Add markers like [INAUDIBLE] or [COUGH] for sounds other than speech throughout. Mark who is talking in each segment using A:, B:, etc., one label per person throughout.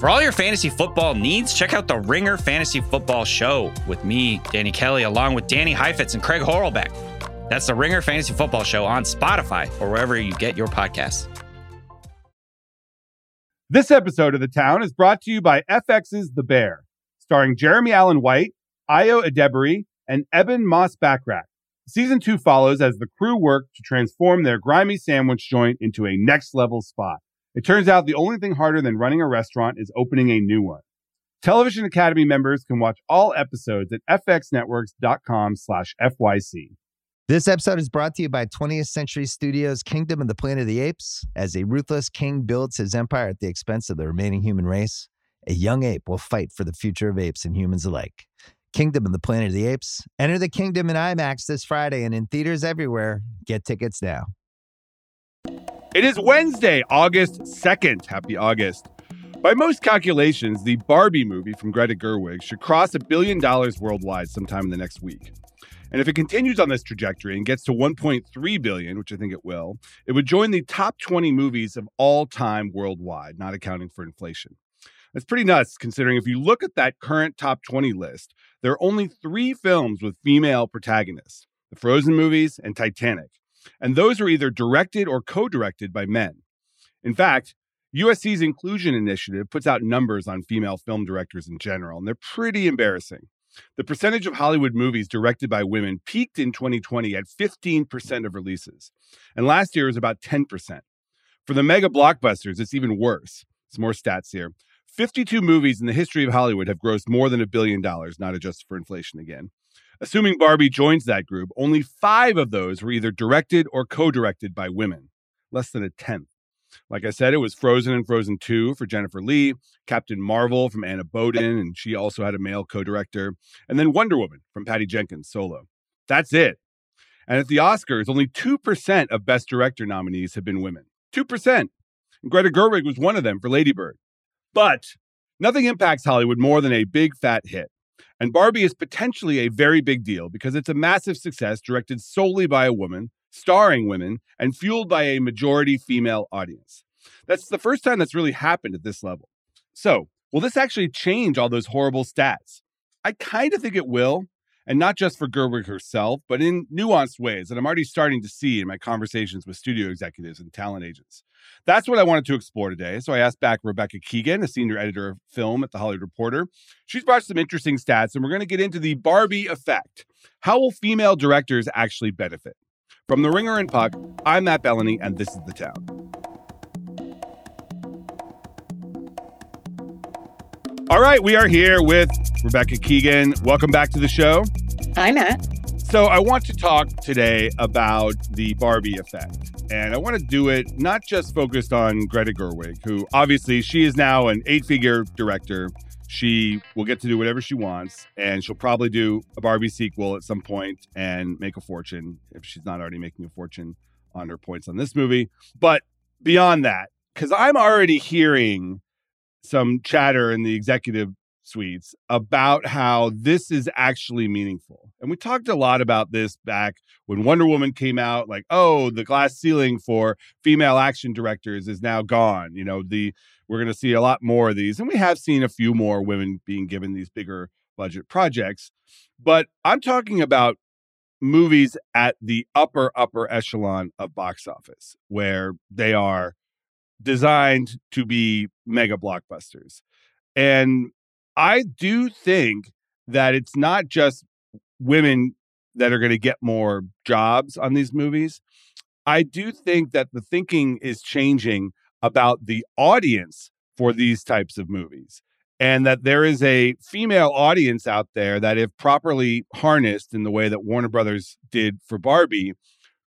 A: For all your fantasy football needs, check out the Ringer Fantasy Football Show with me, Danny Kelly, along with Danny Heifetz and Craig Horlbeck. That's the Ringer Fantasy Football Show on Spotify or wherever you get your podcasts.
B: This episode of The Town is brought to you by FX's The Bear, starring Jeremy Allen White, Ayo Edebiri, and Ebon Moss-Bachrach. Season two follows as the crew work to transform their grimy sandwich joint into a next level spot. It turns out the only thing harder than running a restaurant is opening a new one. Television Academy members can watch all episodes at fxnetworks.com slash FYC.
C: This episode is brought to you by 20th Century Studios' Kingdom of the Planet of the Apes. As a ruthless king builds his empire at the expense of the remaining human race, a young ape will fight for the future of apes and humans alike. Kingdom of the Planet of the Apes. Enter the kingdom in IMAX this Friday and in theaters everywhere. Get tickets now.
B: It is Wednesday, August 2nd. Happy August. By most calculations, the Barbie movie from Greta Gerwig should cross a billion dollars worldwide sometime in the next week. And if it continues on this trajectory and gets to 1.3 billion, which I think it will, it would join the top 20 movies of all time worldwide, not accounting for inflation. That's pretty nuts considering if you look at that current top 20 list, there are only three films with female protagonists the Frozen movies and Titanic. And those are either directed or co directed by men. In fact, USC's Inclusion Initiative puts out numbers on female film directors in general, and they're pretty embarrassing. The percentage of Hollywood movies directed by women peaked in 2020 at 15% of releases, and last year was about 10%. For the mega blockbusters, it's even worse. Some more stats here. 52 movies in the history of Hollywood have grossed more than a billion dollars, not adjusted for inflation again. Assuming Barbie joins that group, only five of those were either directed or co directed by women, less than a tenth. Like I said, it was Frozen and Frozen 2 for Jennifer Lee, Captain Marvel from Anna Boden, and she also had a male co director, and then Wonder Woman from Patty Jenkins solo. That's it. And at the Oscars, only 2% of Best Director nominees have been women. 2%. And Greta Gerwig was one of them for Lady Bird. But nothing impacts Hollywood more than a big fat hit. And Barbie is potentially a very big deal because it's a massive success directed solely by a woman, starring women, and fueled by a majority female audience. That's the first time that's really happened at this level. So, will this actually change all those horrible stats? I kind of think it will, and not just for Gerwig herself, but in nuanced ways that I'm already starting to see in my conversations with studio executives and talent agents. That's what I wanted to explore today. So I asked back Rebecca Keegan, a senior editor of film at The Hollywood Reporter. She's brought some interesting stats, and we're going to get into the Barbie effect. How will female directors actually benefit? From The Ringer and Puck, I'm Matt Belloni, and this is The Town. All right, we are here with Rebecca Keegan. Welcome back to the show.
D: Hi, Matt.
B: So, I want to talk today about the Barbie effect. And I want to do it not just focused on Greta Gerwig, who obviously she is now an eight figure director. She will get to do whatever she wants, and she'll probably do a Barbie sequel at some point and make a fortune if she's not already making a fortune on her points on this movie. But beyond that, because I'm already hearing some chatter in the executive suites about how this is actually meaningful. And we talked a lot about this back when Wonder Woman came out like, oh, the glass ceiling for female action directors is now gone. You know, the we're going to see a lot more of these and we have seen a few more women being given these bigger budget projects. But I'm talking about movies at the upper upper echelon of box office where they are designed to be mega blockbusters. And I do think that it's not just women that are going to get more jobs on these movies. I do think that the thinking is changing about the audience for these types of movies. And that there is a female audience out there that, if properly harnessed in the way that Warner Brothers did for Barbie,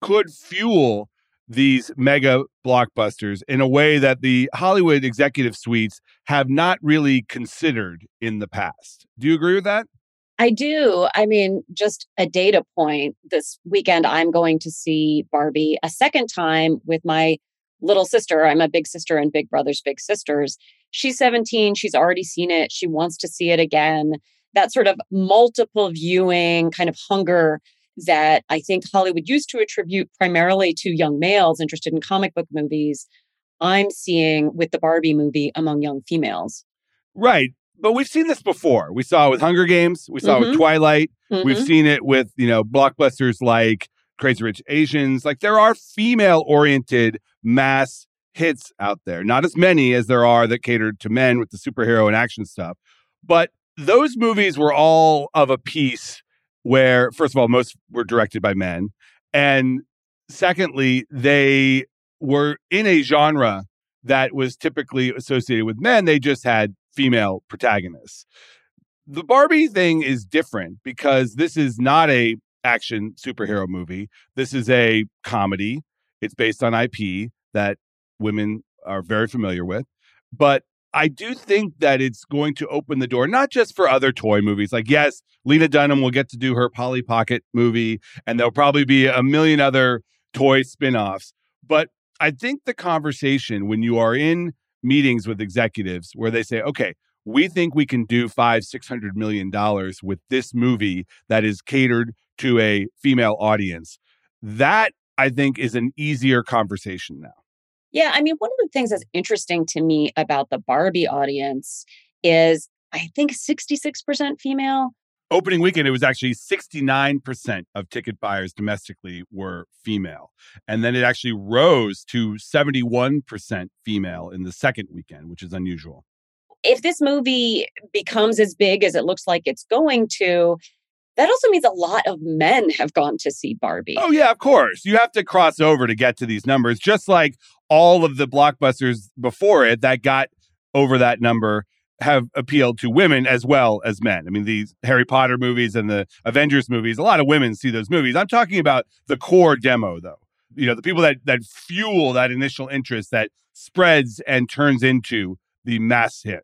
B: could fuel these mega blockbusters in a way that the Hollywood executive suites have not really considered in the past. Do you agree with that?
D: I do. I mean, just a data point this weekend, I'm going to see Barbie a second time with my little sister. I'm a big sister and Big Brothers Big Sisters. She's 17. She's already seen it. She wants to see it again. That sort of multiple viewing kind of hunger that I think Hollywood used to attribute primarily to young males interested in comic book movies, I'm seeing with the Barbie movie among young females.
B: Right. But we've seen this before. We saw it with Hunger Games. We saw it
D: Mhm.
B: with Twilight. We've
D: Mhm.
B: seen it with, you know, blockbusters like Crazy Rich Asians. Like there are female oriented mass hits out there. Not as many as there are that catered to men with the superhero and action stuff. But those movies were all of a piece where, first of all, most were directed by men. And secondly, they were in a genre that was typically associated with men. They just had female protagonists. The Barbie thing is different because this is not a action superhero movie. This is a comedy. It's based on IP that women are very familiar with. But I do think that it's going to open the door, not just for other toy movies. Like, yes, Lena Dunham will get to do her Polly Pocket movie, and there'll probably be a million other toy spin offs. But I think the conversation when you are in meetings with executives where they say, okay, we think we can do five, six hundred million dollars with this movie that is catered to a female audience. That I think is an easier conversation now.
D: Yeah, I mean, one of the things that's interesting to me about the Barbie audience is I think 66% female.
B: Opening weekend, it was actually 69% of ticket buyers domestically were female. And then it actually rose to 71% female in the second weekend, which is unusual.
D: If this movie becomes as big as it looks like it's going to, that also means a lot of men have gone to see Barbie.
B: Oh, yeah, of course. You have to cross over to get to these numbers, just like all of the blockbusters before it that got over that number have appealed to women as well as men. I mean, these Harry Potter movies and the Avengers movies, a lot of women see those movies. I'm talking about the core demo, though. You know, the people that that fuel that initial interest that spreads and turns into the mass hit.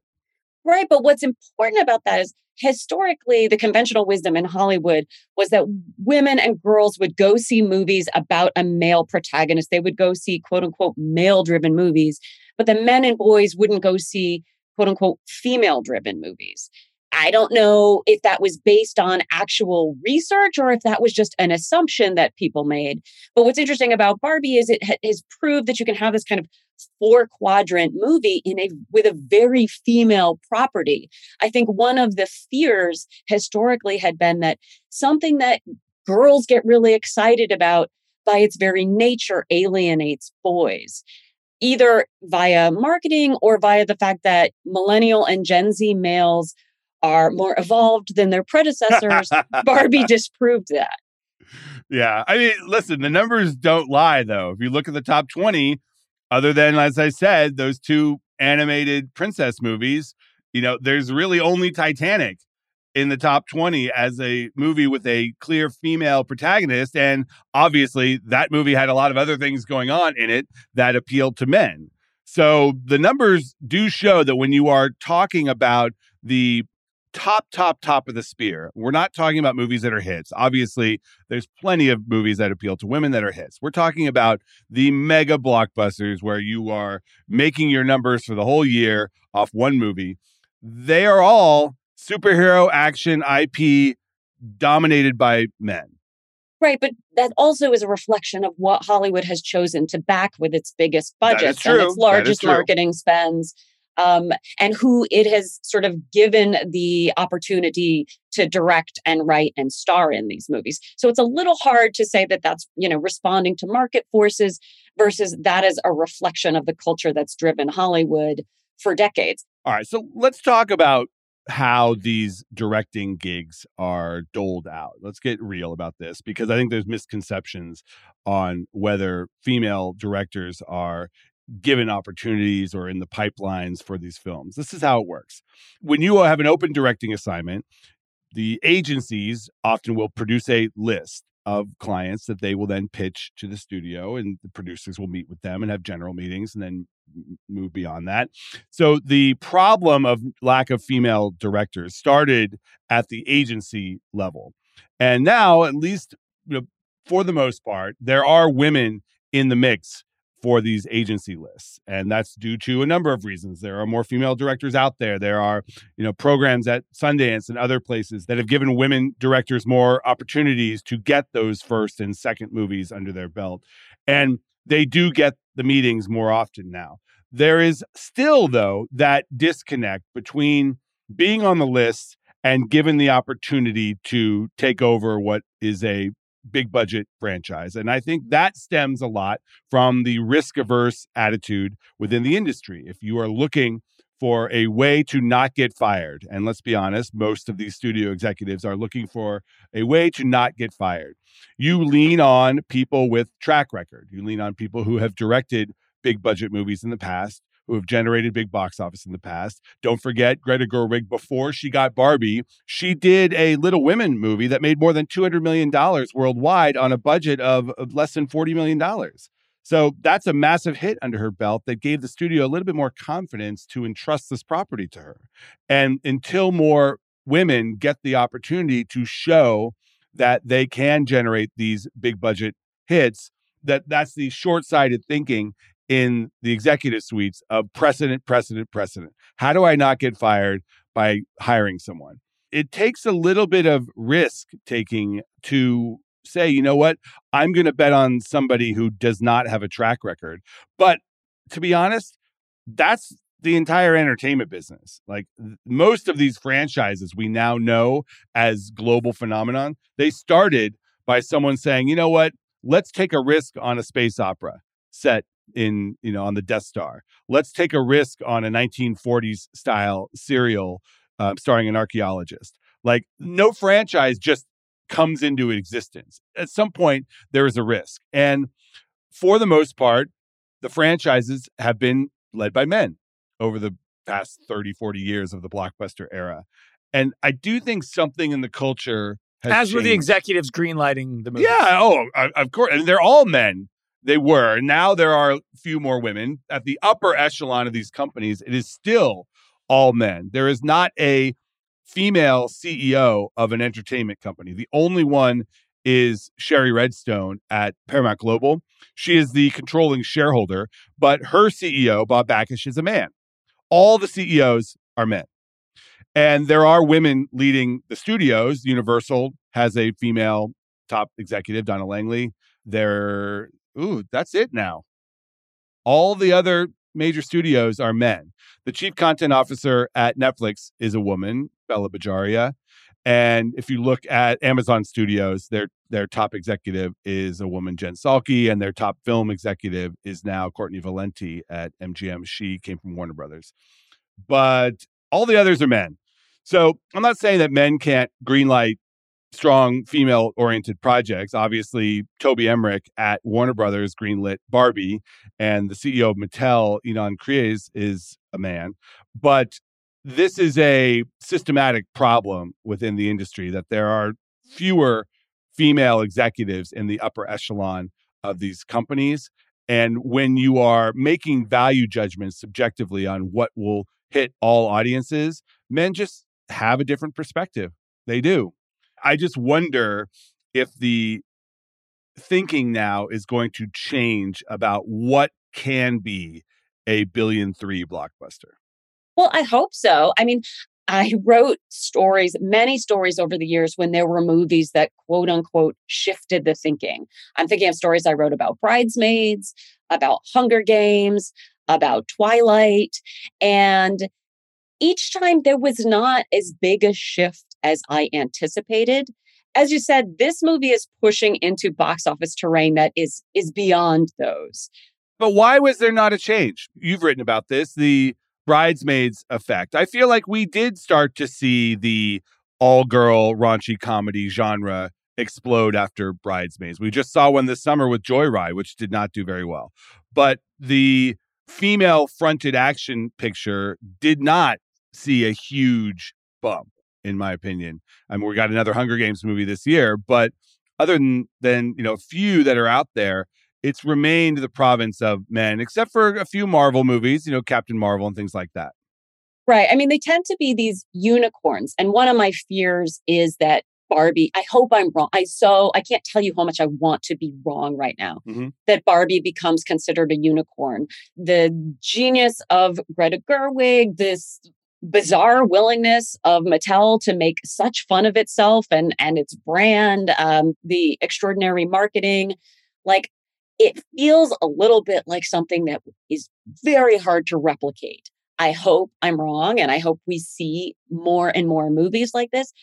D: Right. But what's important about that is historically, the conventional wisdom in Hollywood was that women and girls would go see movies about a male protagonist. They would go see quote unquote male driven movies, but the men and boys wouldn't go see quote unquote female driven movies. I don't know if that was based on actual research or if that was just an assumption that people made. But what's interesting about Barbie is it has proved that you can have this kind of four quadrant movie in a with a very female property. I think one of the fears historically had been that something that girls get really excited about by its very nature alienates boys either via marketing or via the fact that millennial and Gen Z males are more evolved than their predecessors. Barbie [LAUGHS] disproved that.
B: Yeah. I mean, listen, the numbers don't lie, though. If you look at the top 20, other than, as I said, those two animated princess movies, you know, there's really only Titanic in the top 20 as a movie with a clear female protagonist. And obviously, that movie had a lot of other things going on in it that appealed to men. So the numbers do show that when you are talking about the top, top, top of the spear, we're not talking about movies that are hits. Obviously, there's plenty of movies that appeal to women that are hits. We're talking about the mega blockbusters where you are making your numbers for the whole year off one movie. They are all superhero action IP dominated by men.
D: Right, but that also is a reflection of what Hollywood has chosen to back with its biggest budgets and its largest marketing spends, um, and who it has sort of given the opportunity to direct and write and star in these movies. So it's a little hard to say that that's you know responding to market forces versus that is a reflection of the culture that's driven Hollywood for decades.
B: All right, so let's talk about how these directing gigs are doled out. Let's get real about this because I think there's misconceptions on whether female directors are given opportunities or in the pipelines for these films. This is how it works. When you have an open directing assignment, the agencies often will produce a list of clients that they will then pitch to the studio and the producers will meet with them and have general meetings and then move beyond that. So the problem of lack of female directors started at the agency level. And now at least you know, for the most part there are women in the mix for these agency lists and that's due to a number of reasons. There are more female directors out there. There are you know programs at Sundance and other places that have given women directors more opportunities to get those first and second movies under their belt and they do get the meetings more often now. There is still, though, that disconnect between being on the list and given the opportunity to take over what is a big budget franchise. And I think that stems a lot from the risk averse attitude within the industry. If you are looking for a way to not get fired, and let's be honest, most of these studio executives are looking for a way to not get fired, you lean on people with track record. You lean on people who have directed big budget movies in the past who have generated big box office in the past. Don't forget Greta Gerwig, before she got Barbie, she did a Little Women movie that made more than $200 million worldwide on a budget of, of less than $40 million. So that's a massive hit under her belt that gave the studio a little bit more confidence to entrust this property to her. And until more women get the opportunity to show that they can generate these big budget hits, that that's the short-sighted thinking in the executive suites of precedent, precedent, precedent. How do I not get fired by hiring someone? It takes a little bit of risk taking to say, you know what, I'm going to bet on somebody who does not have a track record. But to be honest, that's the entire entertainment business. Like most of these franchises we now know as global phenomenon, they started by someone saying, you know what, let's take a risk on a space opera set in you know on the Death Star. Let's take a risk on a 1940s style serial uh, starring an archaeologist. Like no franchise just comes into existence. At some point, there is a risk, and for the most part, the franchises have been led by men over the past 30, 40 years of the blockbuster era. And I do think something in the culture has
E: as
B: changed.
E: were the executives greenlighting the movie.
B: Yeah. Oh, of course. And they're all men they were. Now there are a few more women. At the upper echelon of these companies, it is still all men. There is not a female CEO of an entertainment company. The only one is Shari Redstone at Paramount Global. She is the controlling shareholder, but her CEO, Bob Bakish, is a man. All the CEOs are men. And there are women leading the studios. Universal has a female top executive, Donna Langley. There Ooh, that's it now. All the other major studios are men. The chief content officer at Netflix is a woman, Bella Bajaria. And if you look at Amazon Studios, their their top executive is a woman, Jen Salke, and their top film executive is now Courtney Valenti at MGM. She came from Warner Brothers. But all the others are men. So I'm not saying that men can't greenlight strong female oriented projects. Obviously, Toby Emmerich at Warner Brothers greenlit Barbie, and the CEO of Mattel, Ynon Kreiz, is a man. But this is a systematic problem within the industry that there are fewer female executives in the upper echelon of these companies. And when you are making value judgments subjectively on what will hit all audiences, men just have a different perspective. They do. I just wonder if the thinking now is going to change about what can be a billion three blockbuster.
D: Well, I hope so. I mean, I wrote stories, many stories over the years when there were movies that quote unquote shifted the thinking. I'm thinking of stories I wrote about Bridesmaids, about Hunger Games, about Twilight. And each time there was not as big a shift as I anticipated. As you said, this movie is pushing into box office terrain that is is beyond those.
B: But why was there not a change? You've written about this, the bridesmaids effect. I feel like we did start to see the all girl raunchy comedy genre explode after Bridesmaids. We just saw one this summer with Joyride, which did not do very well. But the female fronted action picture did not see a huge bump in my opinion. I mean, we got another Hunger Games movie this year, but other than than you know a few that are out there, it's remained the province of men, except for a few Marvel movies, you know, Captain Marvel and things like that.
D: Right. I mean, they tend to be these unicorns, and one of my fears is that Barbie. I hope I'm wrong. I so I can't tell you how much I want to be wrong right now. Mm-hmm. That Barbie becomes considered a unicorn. The genius of Greta Gerwig, this bizarre willingness of Mattel to make such fun of itself and and its brand, um, the extraordinary marketing. Like it feels a little bit like something that is very hard to replicate. I hope I'm wrong and I hope we see more and more movies like this.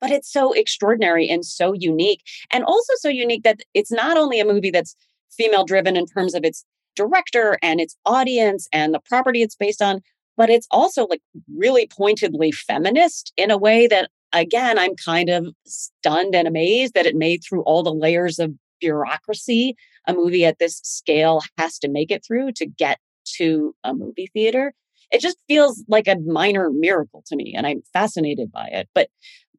D: But it's so extraordinary and so unique. And also so unique that it's not only a movie that's female driven in terms of its director and its audience and the property it's based on, but it's also like really pointedly feminist in a way that, again, I'm kind of stunned and amazed that it made through all the layers of bureaucracy a movie at this scale has to make it through to get to a movie theater. It just feels like a minor miracle to me, and I'm fascinated by it, but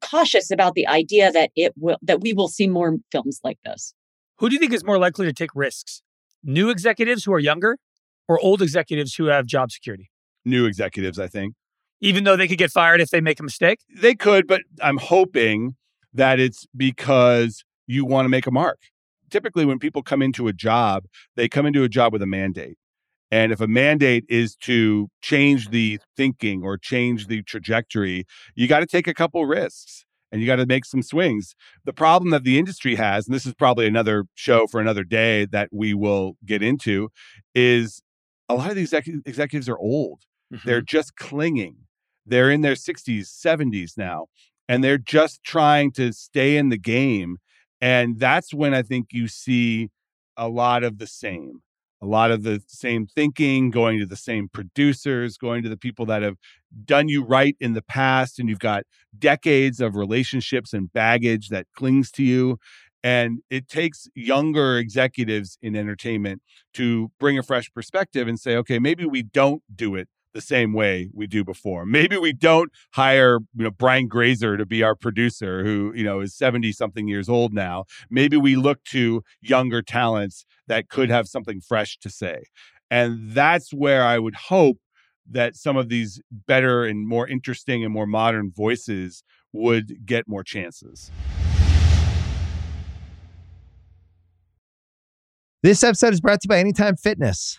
D: cautious about the idea that it will that we will see more films like this.
E: Who do you think is more likely to take risks? New executives who are younger or old executives who have job security?
B: New executives, I think.
E: Even though they could get fired if they make a mistake?
B: They could, but I'm hoping that it's because you want to make a mark typically when people come into a job, they come into a job with a mandate. And if a mandate is to change the thinking or change the trajectory, you got to take a couple risks and you got to make some swings. The problem that the industry has, and this is probably another show for another day that we will get into, is a lot of these executives are old. Mm-hmm. They're just clinging. They're in their 60s, 70s now, and they're just trying to stay in the game and that's when I think you see a lot of the same, a lot of the same thinking, going to the same producers, going to the people that have done you right in the past. And you've got decades of relationships and baggage that clings to you. And it takes younger executives in entertainment to bring a fresh perspective and say, okay, maybe we don't do it the same way we do before. Maybe we don't hire, you know, Brian Grazer to be our producer who, you know, is 70 something years old now. Maybe we look to younger talents that could have something fresh to say. And that's where I would hope that some of these better and more interesting and more modern voices would get more chances.
C: This episode is brought to you by Anytime Fitness.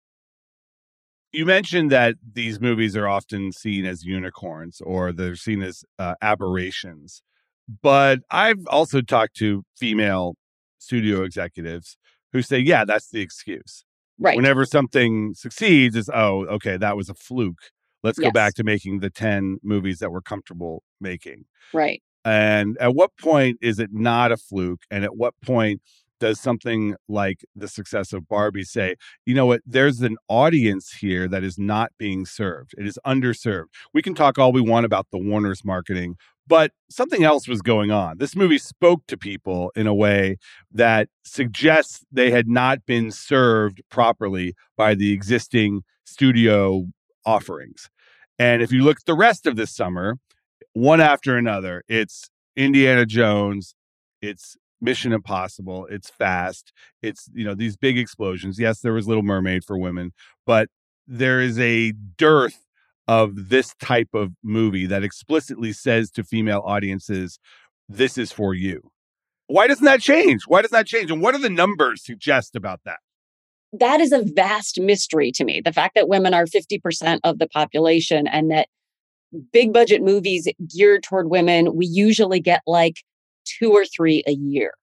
B: you mentioned that these movies are often seen as unicorns or they're seen as uh, aberrations. But I've also talked to female studio executives who say, yeah, that's the excuse.
D: Right.
B: Whenever something succeeds, is oh, okay, that was a fluke. Let's yes. go back to making the 10 movies that we're comfortable making.
D: Right.
B: And at what point is it not a fluke? And at what point does something like the success of Barbie say, you know what, there's an audience here that is not being served. It is underserved. We can talk all we want about the Warner's marketing, but something else was going on. This movie spoke to people in a way that suggests they had not been served properly by the existing studio offerings. And if you look at the rest of this summer, one after another, it's Indiana Jones, it's Mission Impossible. It's fast. It's, you know, these big explosions. Yes, there was Little Mermaid for women, but there is a dearth of this type of movie that explicitly says to female audiences, this is for you. Why doesn't that change? Why doesn't that change? And what do the numbers suggest about that?
D: that is a vast mystery to me. The fact that women are 50% of the population and that big budget movies geared toward women, we usually get like two or three a year.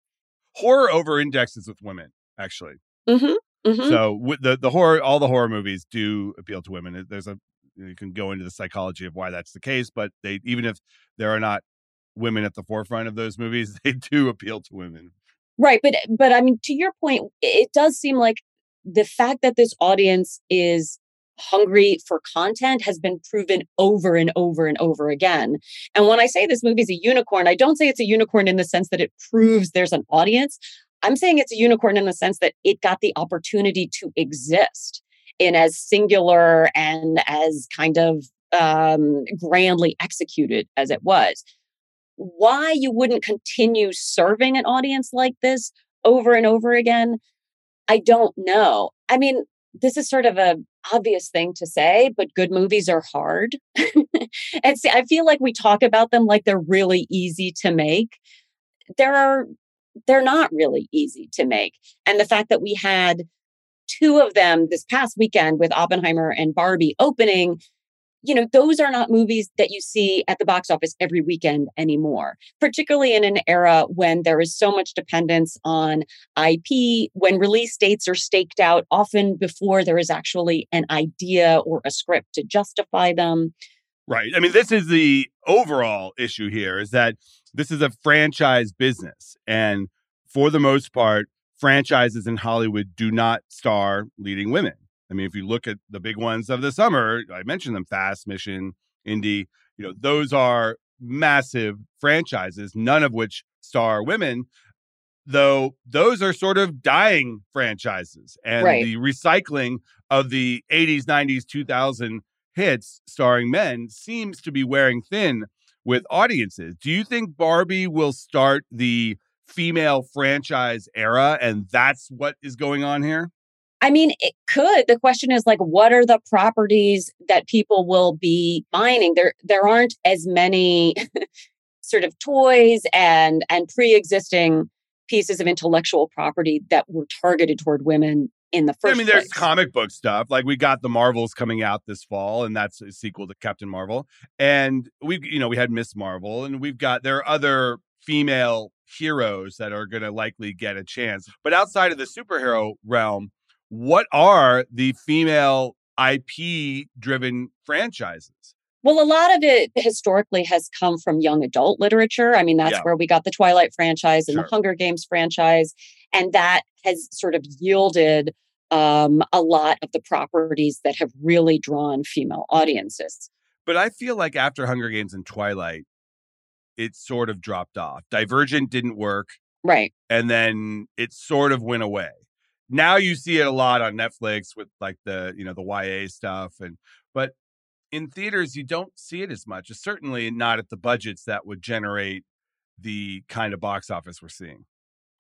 B: Horror over indexes with women, actually.
D: Mm-hmm. Mm-hmm.
B: So with the the horror, all the horror movies do appeal to women. There's a you can go into the psychology of why that's the case, but they even if there are not women at the forefront of those movies, [LAUGHS] they do appeal to women.
D: Right, but but I mean, to your point, it does seem like the fact that this audience is hungry for content has been proven over and over and over again. And when I say this movie's a unicorn, I don't say it's a unicorn in the sense that it proves there's an audience. I'm saying it's a unicorn in the sense that it got the opportunity to exist in as singular and as kind of um, grandly executed as it was. Why you wouldn't continue serving an audience like this over and over again, I don't know. I mean, this is sort of a obvious thing to say, but good movies are hard. [LAUGHS] and see, I feel like we talk about them like they're really easy to make. There are they're not really easy to make. And the fact that we had two of them this past weekend with Oppenheimer and Barbie opening you know, those are not movies that you see at the box office every weekend anymore, particularly in an era when there is so much dependence on IP, when release dates are staked out often before there is actually an idea or a script to justify them.
B: Right. I mean, this is the overall issue here is that this is a franchise business. And for the most part, franchises in Hollywood do not star leading women. I mean, if you look at the big ones of the summer, I mentioned them Fast, Mission, Indy, you know, those are massive franchises, none of which star women, though those are sort of dying franchises. And
D: right.
B: the recycling of the 80s, 90s, 2000 hits starring men seems to be wearing thin with audiences. Do you think Barbie will start the female franchise era and that's what is going on here?
D: I mean, it could. The question is like, what are the properties that people will be mining? There, there aren't as many [LAUGHS] sort of toys and and pre-existing pieces of intellectual property that were targeted toward women in the first.
B: I mean, there's comic book stuff. Like we got the Marvels coming out this fall, and that's a sequel to Captain Marvel. And we, you know, we had Miss Marvel, and we've got there are other female heroes that are going to likely get a chance. But outside of the superhero realm, what are the female IP driven franchises?
D: Well, a lot of it historically has come from young adult literature. I mean, that's
B: Yeah.
D: where we got the Twilight franchise and
B: Sure.
D: the Hunger Games franchise. And that has sort of yielded um, a lot of the properties that have really drawn female audiences.
B: But I feel like after Hunger Games and Twilight, it sort of dropped off. Divergent didn't work,
D: Right.
B: and then it sort of went away. Now you see it a lot on Netflix with like the you know the YA stuff, and but in theaters you don't see it as much. It's Certainly not at the budgets that would generate the kind of box office we're seeing.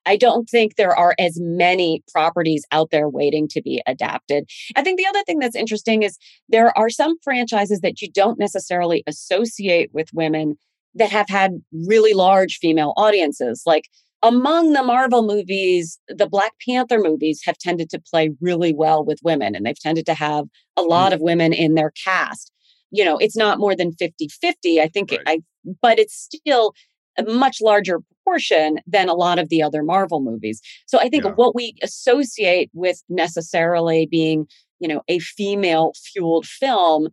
D: I don't think there are as many properties out there waiting to be adapted. I think the other thing that's interesting is there are some franchises that you don't necessarily associate with women that have had really large female audiences. Like among the Marvel movies, the Black Panther movies have tended to play really well with women, and they've tended to have a hmm. lot of women in their cast. You know, it's not more than 50 50. I think,
B: Right.
D: I, but it's still a much larger proportion than a lot of the other Marvel movies. So I think
B: Yeah.
D: what we associate with necessarily being, you know, a female fueled film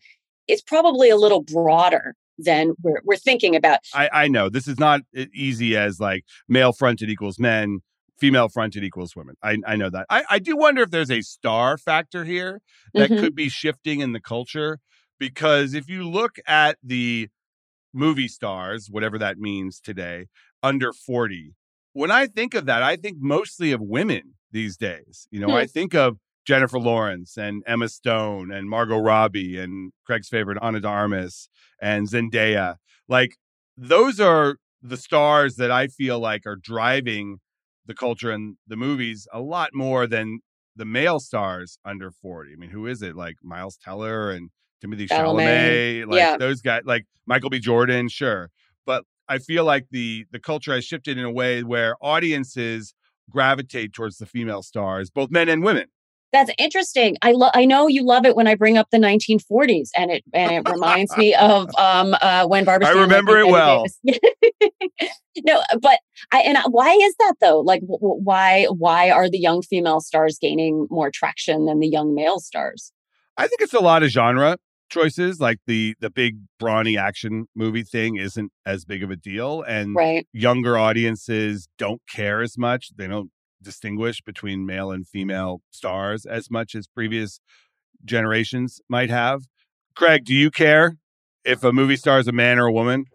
D: is probably a little broader than we're, we're thinking about.
B: I, I know this is not easy as like male fronted equals men, female fronted equals women. I, I know that. I, I do wonder if there's a star factor here that
D: Mhm.
B: could be shifting in the culture because if you look at the movie stars, whatever that means today, under 40, when I think of that, I think mostly of women these days. You know,
D: Hmm.
B: I think of Jennifer Lawrence and Emma Stone and Margot Robbie and Craig's favorite Ana de Armas and Zendaya. Like those are the stars that I feel like are driving the culture and the movies a lot more than the male stars under 40. I mean, who is it? Like Miles Teller and Timothée
D: Chalamet.
B: Chalamet, like
D: Yeah.
B: those guys, like Michael B. Jordan, sure. But I feel like the the culture has shifted in a way where audiences gravitate towards the female stars, both men and women.
D: That's interesting. I love. I know you love it when I bring up the 1940s, and it and it reminds me of [LAUGHS] um uh when Barbara.
B: I remember it well. [LAUGHS]
D: no, but I and I, why is that though? Like, w- why why are the young female stars gaining more traction than the young male stars?
B: I think it's a lot of genre choices. Like the the big brawny action movie thing isn't as big of a deal, and
D: right.
B: younger audiences don't care as much. They don't distinguish between male and mm-hmm. female stars as much as previous generations might have. Craig, do you care if a movie star is a man or a woman?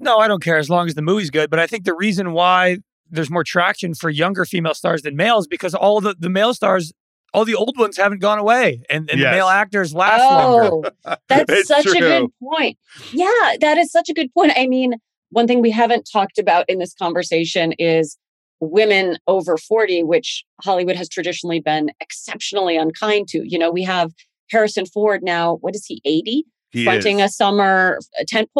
E: No, I don't care as long as the movie's good. But I think the reason why there's more traction for younger female stars than males because all the, the male stars all the old ones haven't gone away and, and
B: Yes.
E: the male actors last
D: Oh,
E: longer. [LAUGHS]
D: That's
B: It's
D: such a good point. Yeah, that is such a good point. I mean, one thing we haven't talked about in this conversation is women over 40, which Hollywood has traditionally been exceptionally unkind to. You know, we have Harrison Ford now, what is he, 80?
B: He
D: fronting
B: is.
D: a summer uh, tent.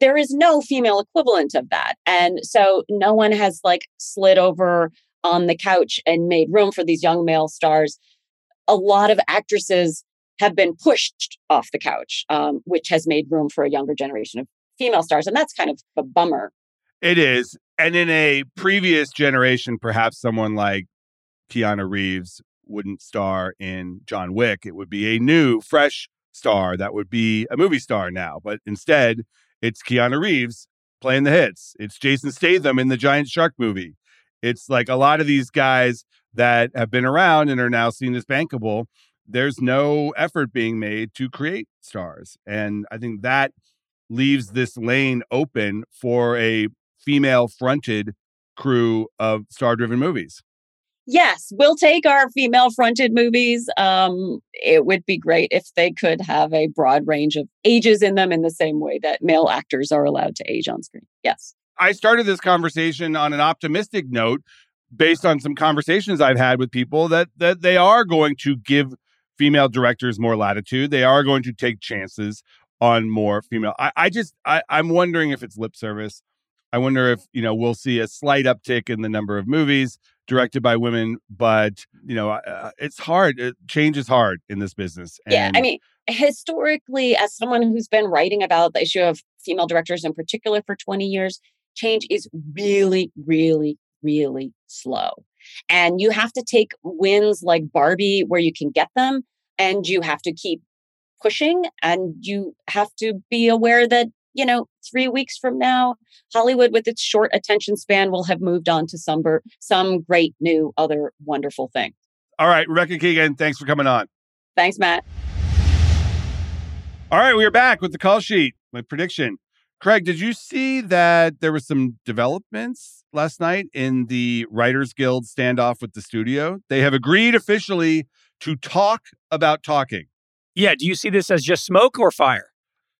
D: There is no female equivalent of that. And so no one has like slid over on the couch and made room for these young male stars. A lot of actresses have been pushed off the couch, um, which has made room for a younger generation of female stars. And that's kind of a bummer.
B: It is. And in a previous generation, perhaps someone like Keanu Reeves wouldn't star in John Wick. It would be a new, fresh star that would be a movie star now. But instead, it's Keanu Reeves playing the hits. It's Jason Statham in the Giant Shark movie. It's like a lot of these guys that have been around and are now seen as bankable. There's no effort being made to create stars. And I think that leaves this lane open for a female fronted crew of star driven movies.
D: Yes, we'll take our female fronted movies. Um, it would be great if they could have a broad range of ages in them in the same way that male actors are allowed to age on screen. Yes.
B: I started this conversation on an optimistic note based on some conversations I've had with people that that they are going to give female directors more latitude. They are going to take chances on more female. I, I just I, I'm wondering if it's lip service. I wonder if you know we'll see a slight uptick in the number of movies directed by women, but you know uh, it's hard. Uh, Change is hard in this business.
D: Yeah. I mean, historically, as someone who's been writing about the issue of female directors in particular for 20 years, change is really, really, really slow. And you have to take wins like Barbie where you can get them, and you have to keep pushing, and you have to be aware that, you know, three weeks from now, Hollywood, with its short attention span, will have moved on to some, bur- some great new other wonderful thing.
B: all right, Rebecca Keegan, thanks for coming on.
D: Thanks, Matt.
B: All right, we are back with the call sheet. My prediction. Craig, did you see that there was some developments last night in the Writers Guild standoff with the studio? They have agreed officially to talk about talking.
E: Yeah. Do you see this as just smoke or fire?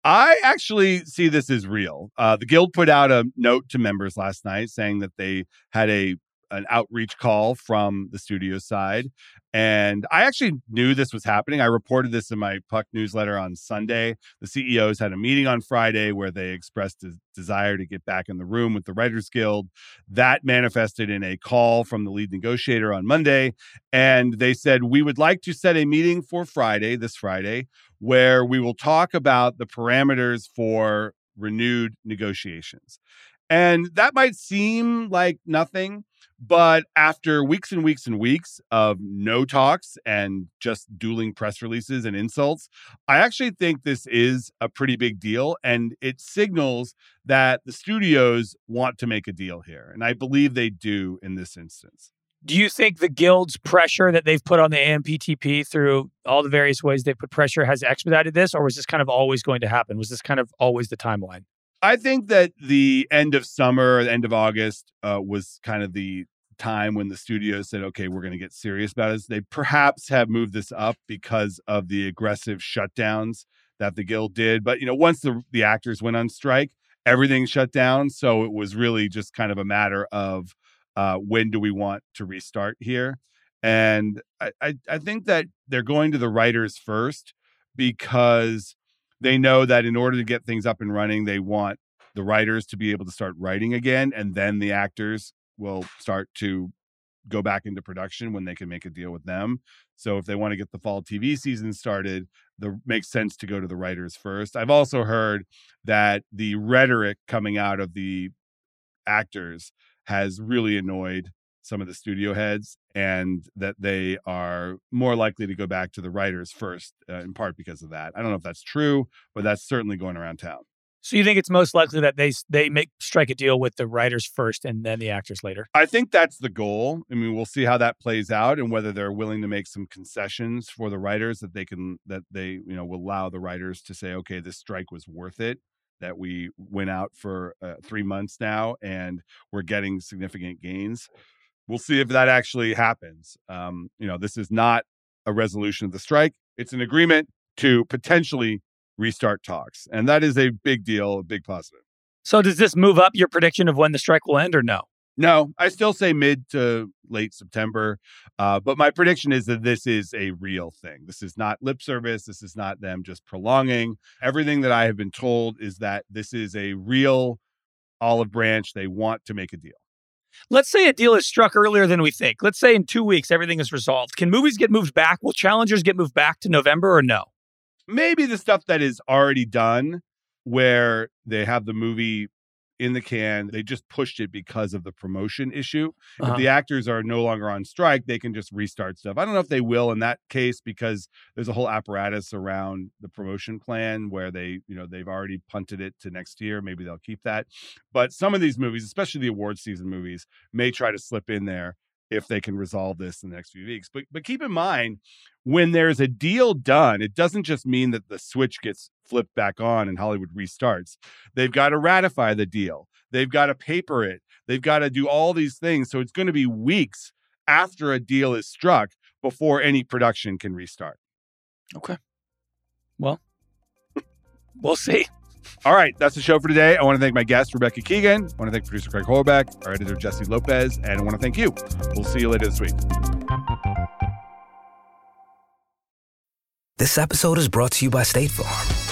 B: I actually see this as real. Uh, the guild put out a note to members last night saying that they had a an outreach call from the studio side, and I actually knew this was happening. I reported this in my Puck newsletter on Sunday. The CEOs had a meeting on Friday where they expressed a desire to get back in the room with the Writers Guild. That manifested in a call from the lead negotiator on Monday, and they said we would like to set a meeting for Friday, this Friday, where we will talk about the parameters for renewed negotiations. And that might seem like nothing, but after weeks and weeks and weeks of no talks and just dueling press releases and insults, I actually think this is a pretty big deal. And it signals that the studios want to make a deal here. And I believe they do in this instance.
E: Do you think the guild's pressure that they've put on the AMPTP through all the various ways they put pressure has expedited this, or was this kind of always going to happen? Was this kind of always the timeline?
B: I think that the end of summer, the end of August, uh, was kind of the time when the studio said, "Okay, we're going to get serious about this." They perhaps have moved this up because of the aggressive shutdowns that the guild did. But you know, once the the actors went on strike, everything shut down. So it was really just kind of a matter of uh, when do we want to restart here. And I, I, I think that they're going to the writers first because they know that in order to get things up and running, they want the writers to be able to start writing again, and then the actors will start to go back into production when they can make a deal with them. So if they want to get the fall TV season started, the makes sense to go to the writers first. I've also heard that the rhetoric coming out of the actors has really annoyed some of the studio heads and that they are more likely to go back to the writers first uh, in part because of that. I don't know if that's true, but that's certainly going around town.
E: So you think it's most likely that they they make strike a deal with the writers first and then the actors later?
B: I think that's the goal. I mean, we'll see how that plays out and whether they're willing to make some concessions for the writers that they can that they you know will allow the writers to say, okay, this strike was worth it. That we went out for uh, three months now and we're getting significant gains. We'll see if that actually happens. Um, you know, this is not a resolution of the strike. It's an agreement to potentially restart talks. And that is a big deal, a big positive.
E: So does this move up your prediction of when the strike will end or no?
B: No, I still say mid to late September. Uh, but my prediction is that this is a real thing. This is not lip service. This is not them just prolonging. Everything that I have been told is that this is a real olive branch. They want to make a deal.
E: Let's say a deal is struck earlier than we think. Let's say in two weeks everything is resolved. Can movies get moved back? Will challengers get moved back to November or no?
B: maybe the stuff that is already done where they have the movie in the can. They just pushed it because of the promotion issue. Uh-huh. If the actors are no longer on strike, they can just restart stuff. I don't know if they will in that case because there's a whole apparatus around the promotion plan where they, you know, they've already punted it to next year. Maybe they'll keep that. But some of these movies, especially the award season movies, may try to slip in there if they can resolve this in the next few weeks. But but keep in mind when there's a deal done, it doesn't just mean that the switch gets flipped back on and Hollywood restarts. They've got to ratify the deal. They've got to paper it. They've got to do all these things. So it's going to be weeks after a deal is struck before any production can restart.
E: Okay. Well, we'll see.
B: All right, that's the show for today. I want to thank my guest, Rebecca Keegan. I want to thank producer Craig Horlbeck, our editor, Jessie Lopez, and I want to thank you. We'll see you later this week.
F: This episode is brought to you by State Farm.